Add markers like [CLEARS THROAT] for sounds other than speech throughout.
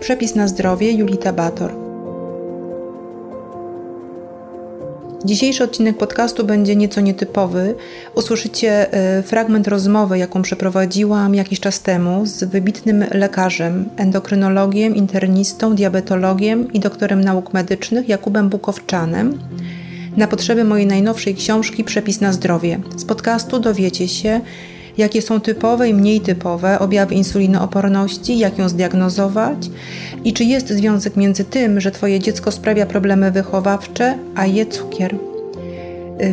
Przepis na zdrowie Julita Bator. Dzisiejszy odcinek podcastu będzie nieco nietypowy. Usłyszycie e, fragment rozmowy, jaką przeprowadziłam jakiś czas temu z wybitnym lekarzem, endokrynologiem, internistą, diabetologiem i doktorem nauk medycznych Jakubem Bukowczanem na potrzeby mojej najnowszej książki Przepis na zdrowie. Z podcastu dowiecie się, jakie są typowe i mniej typowe objawy insulinooporności, jak ją zdiagnozować i czy jest związek między tym, że Twoje dziecko sprawia problemy wychowawcze, a je cukier.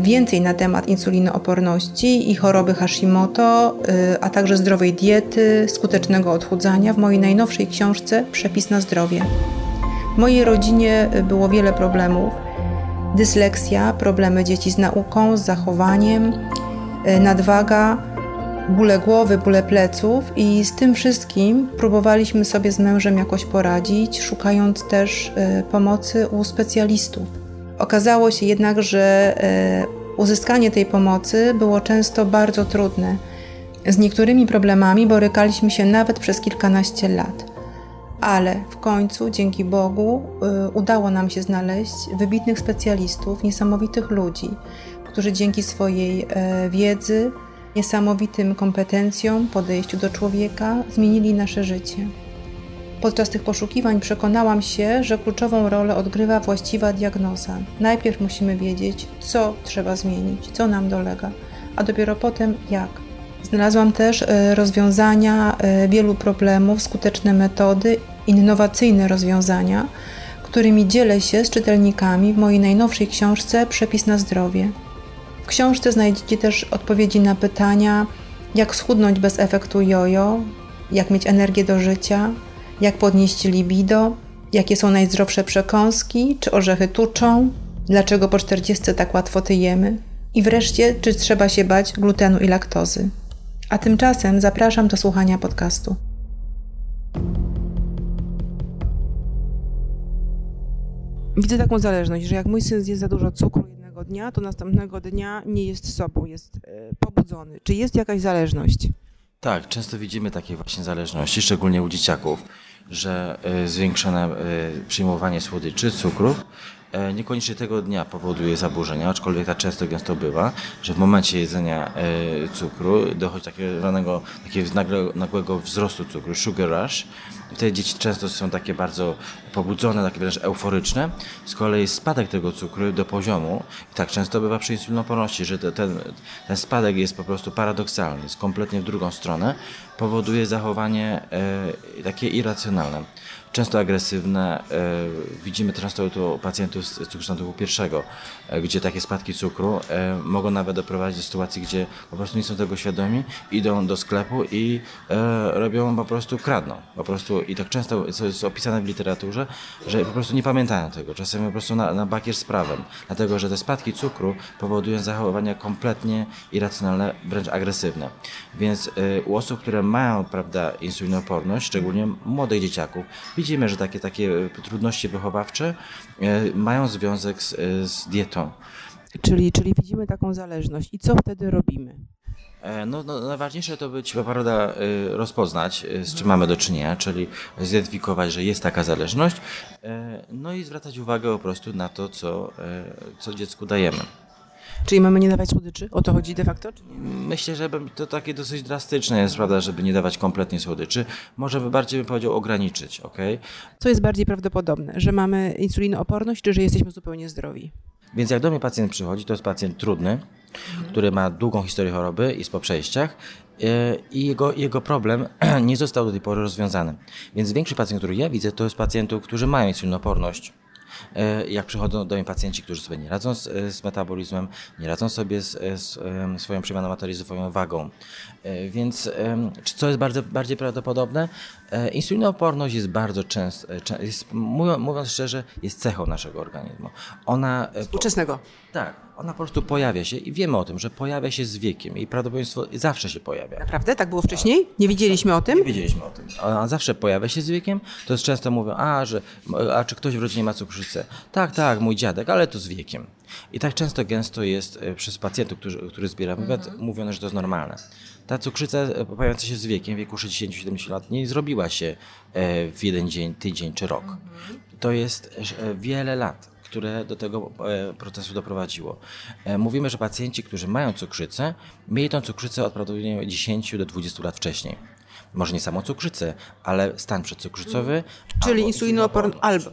Więcej na temat insulinooporności i choroby Hashimoto, y, a także zdrowej diety, skutecznego odchudzania w mojej najnowszej książce Przepis na zdrowie. W mojej rodzinie było wiele problemów. Dysleksja, problemy dzieci z nauką, z zachowaniem, y, nadwaga, bóle głowy, bóle pleców i z tym wszystkim próbowaliśmy sobie z mężem jakoś poradzić, szukając też e, pomocy u specjalistów. Okazało się jednak, że e, uzyskanie tej pomocy było często bardzo trudne. Z niektórymi problemami borykaliśmy się nawet przez kilkanaście lat. Ale w końcu, dzięki Bogu, e, udało nam się znaleźć wybitnych specjalistów, niesamowitych ludzi, którzy dzięki swojej wiedzy, niesamowitym kompetencjom, podejściu do człowieka zmienili nasze życie. Podczas tych poszukiwań przekonałam się, że kluczową rolę odgrywa właściwa diagnoza. Najpierw musimy wiedzieć, co trzeba zmienić, co nam dolega, a dopiero potem jak. Znalazłam też e, rozwiązania e, wielu problemów, skuteczne metody, innowacyjne rozwiązania, którymi dzielę się z czytelnikami w mojej najnowszej książce Przepis na zdrowie. W książce znajdziecie też odpowiedzi na pytania, jak schudnąć bez efektu jojo, jak mieć energię do życia, jak podnieść libido, jakie są najzdrowsze przekąski, czy orzechy tuczą, dlaczego po 40 tak łatwo tyjemy i wreszcie, czy trzeba się bać glutenu i laktozy. A tymczasem zapraszam do słuchania podcastu. Widzę taką zależność, że jak mój syn zje za dużo cukru, dnia, to następnego dnia nie jest sobą, jest e, pobudzony. Czy jest jakaś zależność? Tak, często widzimy takie właśnie zależności, szczególnie u dzieciaków, że e, zwiększone e, przyjmowanie słodyczy, cukrów niekoniecznie tego dnia powoduje zaburzenia, aczkolwiek tak często gęsto bywa, że w momencie jedzenia e, cukru dochodzi takiego takiego nagłego wzrostu cukru, sugar rush. Wtedy dzieci często są takie bardzo pobudzone, takie wręcz euforyczne. Z kolei spadek tego cukru do poziomu, i tak często bywa przy insulinoporności, że ten, ten spadek jest po prostu paradoksalny, jest kompletnie w drugą stronę, powoduje zachowanie e, takie irracjonalne często agresywne. E, widzimy często to u pacjentów z cukru typu pierwszego, e, gdzie takie spadki cukru e, mogą nawet doprowadzić do sytuacji, gdzie po prostu nie są tego świadomi, idą do sklepu i robią po prostu kradną. Po prostu i tak często, jest opisane w literaturze, że po prostu nie pamiętają tego. Czasem po prostu na, na bakier z prawem. Dlatego, że te spadki cukru powodują zachowania kompletnie irracjonalne, wręcz agresywne. Więc u osób, które mają prawda, insulinoporność, szczególnie młodych dzieciaków, widzimy, że takie, takie trudności wychowawcze e, mają związek z, e, z dietą. Czyli, czyli widzimy taką zależność. I co wtedy robimy? E, no, no, najważniejsze to być, prawda, rozpoznać, z czym mamy do czynienia, czyli zidentyfikować, że jest taka zależność, no i zwracać uwagę po prostu na to, co, co dziecku dajemy. Czyli mamy nie dawać słodyczy? O to chodzi de facto? Myślę, że to takie dosyć drastyczne jest, prawda, żeby nie dawać kompletnie słodyczy. Może by bardziej bym powiedział ograniczyć, ok? Co jest bardziej prawdopodobne? Że mamy insulinooporność, czy że jesteśmy zupełnie zdrowi? Więc jak do mnie pacjent przychodzi, to jest pacjent trudny, mhm. który ma długą historię choroby i po przejściach e, i jego, jego problem [CLEARS THROAT] nie został do tej pory rozwiązany. Więc większy pacjent, który ja widzę, to jest pacjentów, którzy mają insulinoporność jak przychodzą do mnie pacjenci, którzy sobie nie radzą z, z metabolizmem, nie radzą sobie z, z swoją przemianą materii, swoją wagą. E, więc co jest bardzo, bardziej prawdopodobne? E, insulinooporność jest bardzo często, jest, mówiąc szczerze, jest cechą naszego organizmu. Ona... Współczesnego. Tak Ona po prostu pojawia się i wiemy o tym, że pojawia się z wiekiem i prawdopodobieństwo zawsze się pojawia. Naprawdę? Tak było wcześniej? Nie wiedzieliśmy o tym? Nie wiedzieliśmy o tym. Ona zawsze pojawia się z wiekiem. To jest często mówią, a, że, a czy ktoś w rodzinie ma cukrzycę? Tak, tak, mój dziadek, ale to z wiekiem. I tak często gęsto jest e, przez pacjentów, którzy, którzy zbieram wywiad, Mhm. mówione, że to jest normalne. Ta cukrzyca e, pojawiająca się z wiekiem, w wieku 60-70 lat, nie zrobiła się e, w jeden dzień, tydzień czy rok. To jest wiele lat które do tego e, procesu doprowadziło. E, Mówimy, że pacjenci, którzy mają cukrzycę, mieli tą cukrzycę od prawdopodobnie 10 do 20 lat wcześniej. Może nie samą cukrzycę, ale stan przedcukrzycowy. Czyli insulinooporność. Albo.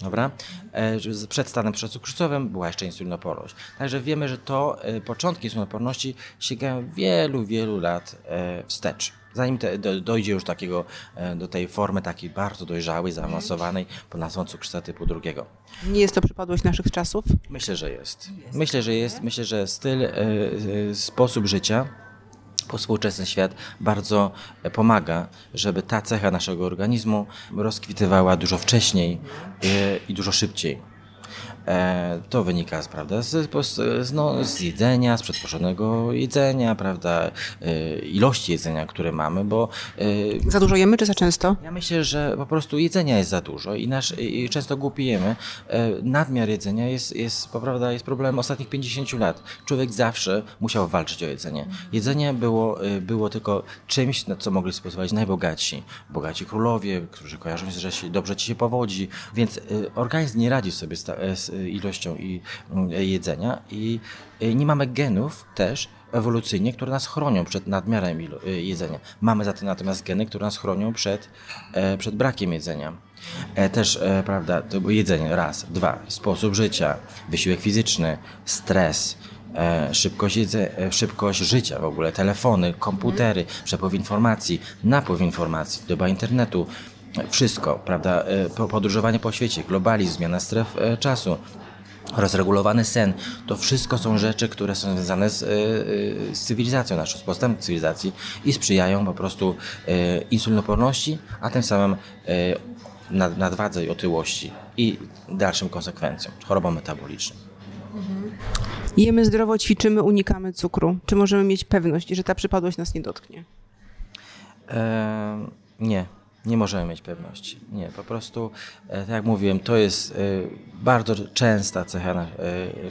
Dobra? E, Przed stanem przedcukrzycowym była jeszcze insulinoporność. Także wiemy, że to początki insulinoporności sięgają wielu, wielu lat wstecz. Zanim te, do, dojdzie już takiego, e, do tej formy takiej bardzo dojrzałej, zaawansowanej pod nazwą cukrzyca typu drugiego. Nie jest to przypadłość naszych czasów? Myślę, że jest. Myślę, że jest. Myślę, że styl, e, e, sposób życia, współczesny świat bardzo pomaga, żeby ta cecha naszego organizmu rozkwitywała dużo wcześniej i dużo szybciej. E, To wynika z, prawda, z, z, no, z jedzenia, z przetworzonego jedzenia, prawda, e, ilości jedzenia, które mamy, bo e, Za dużo jemy czy za często? ja myślę, że po prostu jedzenia jest za dużo i, nasz, i często głupijemy. E, Nadmiar jedzenia jest, jest, prawda, jest problemem ostatnich 50 lat. Człowiek zawsze musiał walczyć o jedzenie. Jedzenie było, e, było tylko czymś, na co mogli pozwolić najbogatsi. Bogaci królowie, którzy kojarzą się, że się, dobrze ci się powodzi, więc e, organizm nie radzi sobie z, z ilością i, mm, jedzenia. I e, nie mamy genów też, ewolucyjnie, które nas chronią przed nadmiarem y, jedzenia. Mamy za to natomiast geny, które nas chronią przed, e, przed brakiem jedzenia. E, też, e, prawda, to jedzenie, raz. Dwa, sposób życia, wysiłek fizyczny, stres, szybkość, jedze, szybkość życia w ogóle, telefony, komputery, przepływ informacji, napływ informacji, doba internetu, wszystko, prawda, e, po- podróżowanie po świecie, globalizm, zmiana stref e, czasu, rozregulowany sen, to wszystko są rzeczy, które są związane z, e, z cywilizacją naszą, z postępem cywilizacji i sprzyjają po prostu insulinoporności, a tym samym nad, nadwadze i otyłości i dalszym konsekwencjom, chorobom metabolicznym. Jemy zdrowo, ćwiczymy, unikamy cukru. Czy możemy mieć pewność, że ta przypadłość nas nie dotknie? E, nie, nie możemy mieć pewności. Nie, po prostu, e, tak jak mówiłem, to jest e, bardzo częsta cecha, e,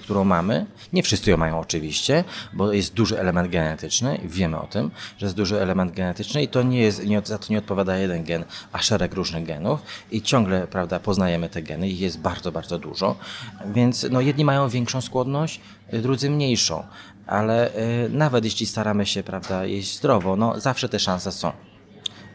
którą mamy. Nie wszyscy ją mają oczywiście, bo jest duży element genetyczny i wiemy o tym, że jest duży element genetyczny i to nie jest, nie, za to nie odpowiada jeden gen, a szereg różnych genów i ciągle, prawda, poznajemy te geny i jest bardzo, bardzo dużo. Więc no, jedni mają większą skłonność, drudzy mniejszą, ale e, nawet jeśli staramy się, prawda, jeść zdrowo, no zawsze te szanse są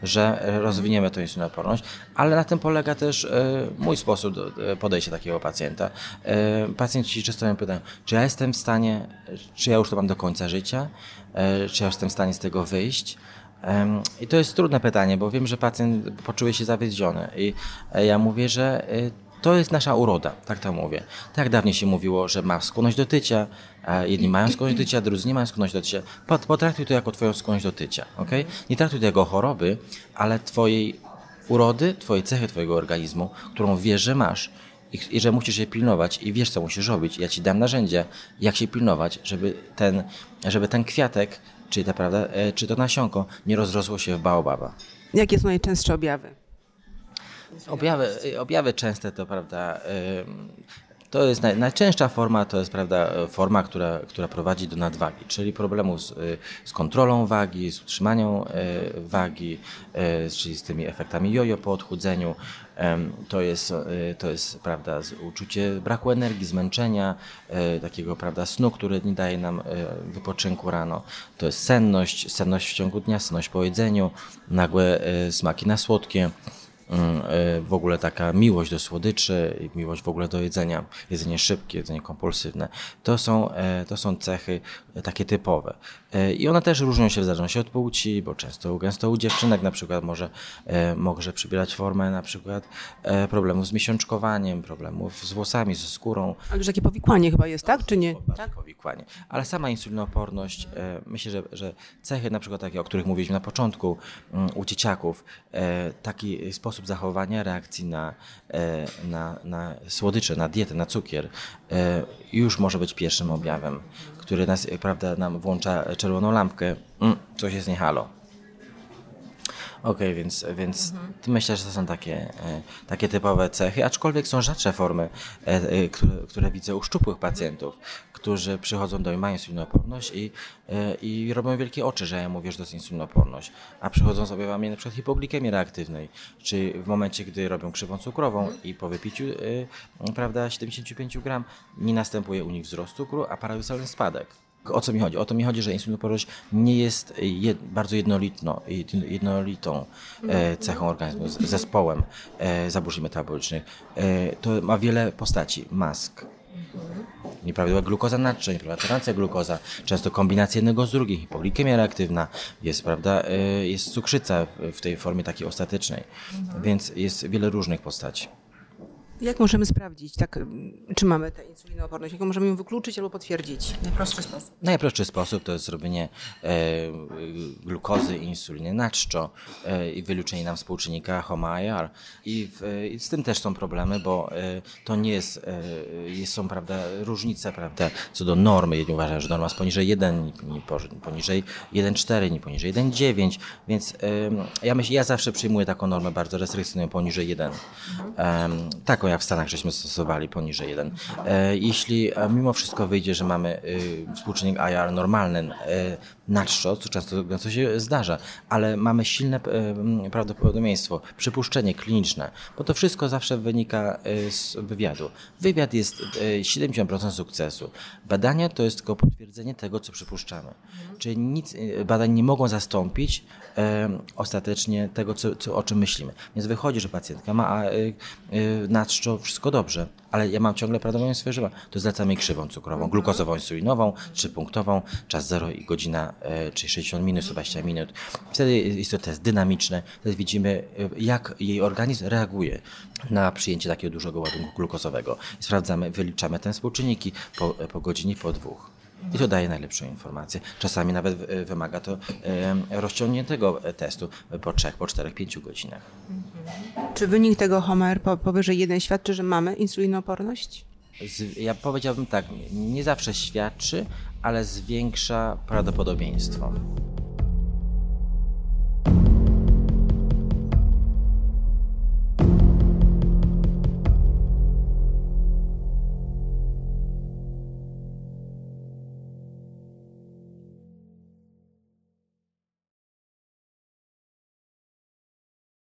że rozwiniemy tą insulinoporność, ale na tym polega też e, mój sposób e, podejścia takiego pacjenta. E, Pacjenci często mnie pytają, czy ja jestem w stanie, czy ja już to mam do końca życia, czy ja jestem w stanie z tego wyjść. I to jest trudne pytanie, bo wiem, że pacjent poczuje się zawiedziony i ja mówię, że to jest nasza uroda, tak to mówię. Tak dawniej się mówiło, że ma skłonność do tycia, jedni mają skłonność do tycia, drudzy nie mają skłonność do tycia. Pot- Potraktuj to jako twoją skłonność do tycia, ok? Nie traktuj tego choroby, ale twojej urody, twojej cechy twojego organizmu, którą wiesz, że masz i, i że musisz je pilnować i wiesz, co musisz robić. Ja ci dam narzędzia, jak się pilnować, żeby ten, żeby ten kwiatek, czy, ta, prawda, e, czy to nasionko nie rozrosło się w baobaba. Jakie są najczęstsze objawy? Objawy, objawy częste to prawda. To jest naj, najczęstsza forma, to jest prawda, forma, która, która prowadzi do nadwagi, czyli problemów z, y, z kontrolą wagi, z utrzymaniem y, wagi, y, czyli z tymi efektami jojo po odchudzeniu. To jest, to jest prawda, uczucie braku energii, zmęczenia, takiego prawda, snu, który nie daje nam wypoczynku rano. To jest senność, senność w ciągu dnia, senność po jedzeniu, nagłe smaki na słodkie w ogóle taka miłość do słodyczy, miłość w ogóle do jedzenia, jedzenie szybkie, jedzenie kompulsywne, to są, e, to są cechy e, takie typowe. I one też różnią się w zależności od płci, bo często, gęsto u dziewczynek na przykład może, może przybierać formę na przykład problemów z miesiączkowaniem, problemów z włosami, ze skórą, Ale już takie powikłanie chyba jest, tak? Czy nie? tak? powikłanie. Ale sama insulinooporność, myślę, że, że cechy na przykład takie, o których mówiliśmy na początku mm, u dzieciaków, taki sposób sposób zachowania, reakcji na, e, na, na słodycze, na dietę, na cukier, e, już może być pierwszym objawem, który nas, prawda, nam włącza czerwoną lampkę. Mm, coś jest nie halo. Okej, okay, więc, więc mhm. myślę, że to są takie, e, takie typowe cechy, aczkolwiek są rzadsze formy, które, które widzę u szczupłych pacjentów, którzy przychodzą do mnie, mają insulinoporność i, i robią wielkie oczy, że ja mówię, że to jest insulinoporność, a przychodzą z objawami np. hipoglikemii reaktywnej, czy w momencie, gdy robią krzywą cukrową i po wypiciu prawda, 75 gram nie następuje u nich wzrost cukru, a paradoksalny spadek. O co mi chodzi? O to mi chodzi, że insulinoporność nie jest jed, bardzo jednolitno, jednolitą e, cechą organizmu, zespołem e, zaburzeń metabolicznych. E, to ma wiele postaci. Mask, nieprawidłowa glukoza naczyń, nieprawidłowa tolerancja glukoza, często kombinacja jednego z drugim, hipoglikemia reaktywna, jest, prawda, e, jest cukrzyca w tej formie takiej ostatecznej, więc jest wiele różnych postaci. Jak możemy sprawdzić, tak, czy mamy tę insulinooporność? Jak możemy ją wykluczyć albo potwierdzić? Najprostszy sposób. Najprostszy sposób to jest zrobienie e, glukozy i insuliny na czczo e, i wykluczenie nam współczynnika HOMA-IR. I, I, z tym też są problemy, bo e, to nie jest, e, jest, są prawda, różnice prawda, co do normy. Jedni uważają, że norma jest poniżej 1, nie poniżej 1,4, nie poniżej 1,9, więc ja, myślę, ja zawsze przyjmuję taką normę bardzo restrykcyjną, poniżej 1. Mhm. taką jak w Stanach żeśmy stosowali poniżej 1. E, jeśli e, mimo wszystko wyjdzie, że mamy e, współczynnik IR normalny na czczo, co często co się zdarza, ale mamy silne prawdopodobieństwo, przypuszczenie kliniczne, bo to wszystko zawsze wynika z wywiadu. Wywiad jest 70% sukcesu. Badania to jest tylko potwierdzenie tego, co przypuszczamy. Czyli nic, badań nie mogą zastąpić ostatecznie tego, co, co, o czym myślimy. Więc wychodzi, że pacjentka ma na czczo wszystko dobrze, ale ja mam ciągle prawdopodobieństwo, że to zlecamy krzywą cukrową, glukozową, insulinową, trzypunktową, czas 0 i godzina, e, czyli 60 minut, 120 minut. Wtedy jest to test dynamiczny, wtedy widzimy, e, jak jej organizm reaguje na przyjęcie takiego dużego ładunku glukozowego. Sprawdzamy, wyliczamy te współczynniki po, po godzinie, po dwóch. I to daje najlepszą informację. Czasami nawet e, wymaga to rozciągniętego testu po 3, po 4, 5 godzinach. Czy wynik tego Homer powyżej 1 świadczy, że mamy insulinooporność? Ja powiedziałbym tak, nie zawsze świadczy, ale zwiększa prawdopodobieństwo.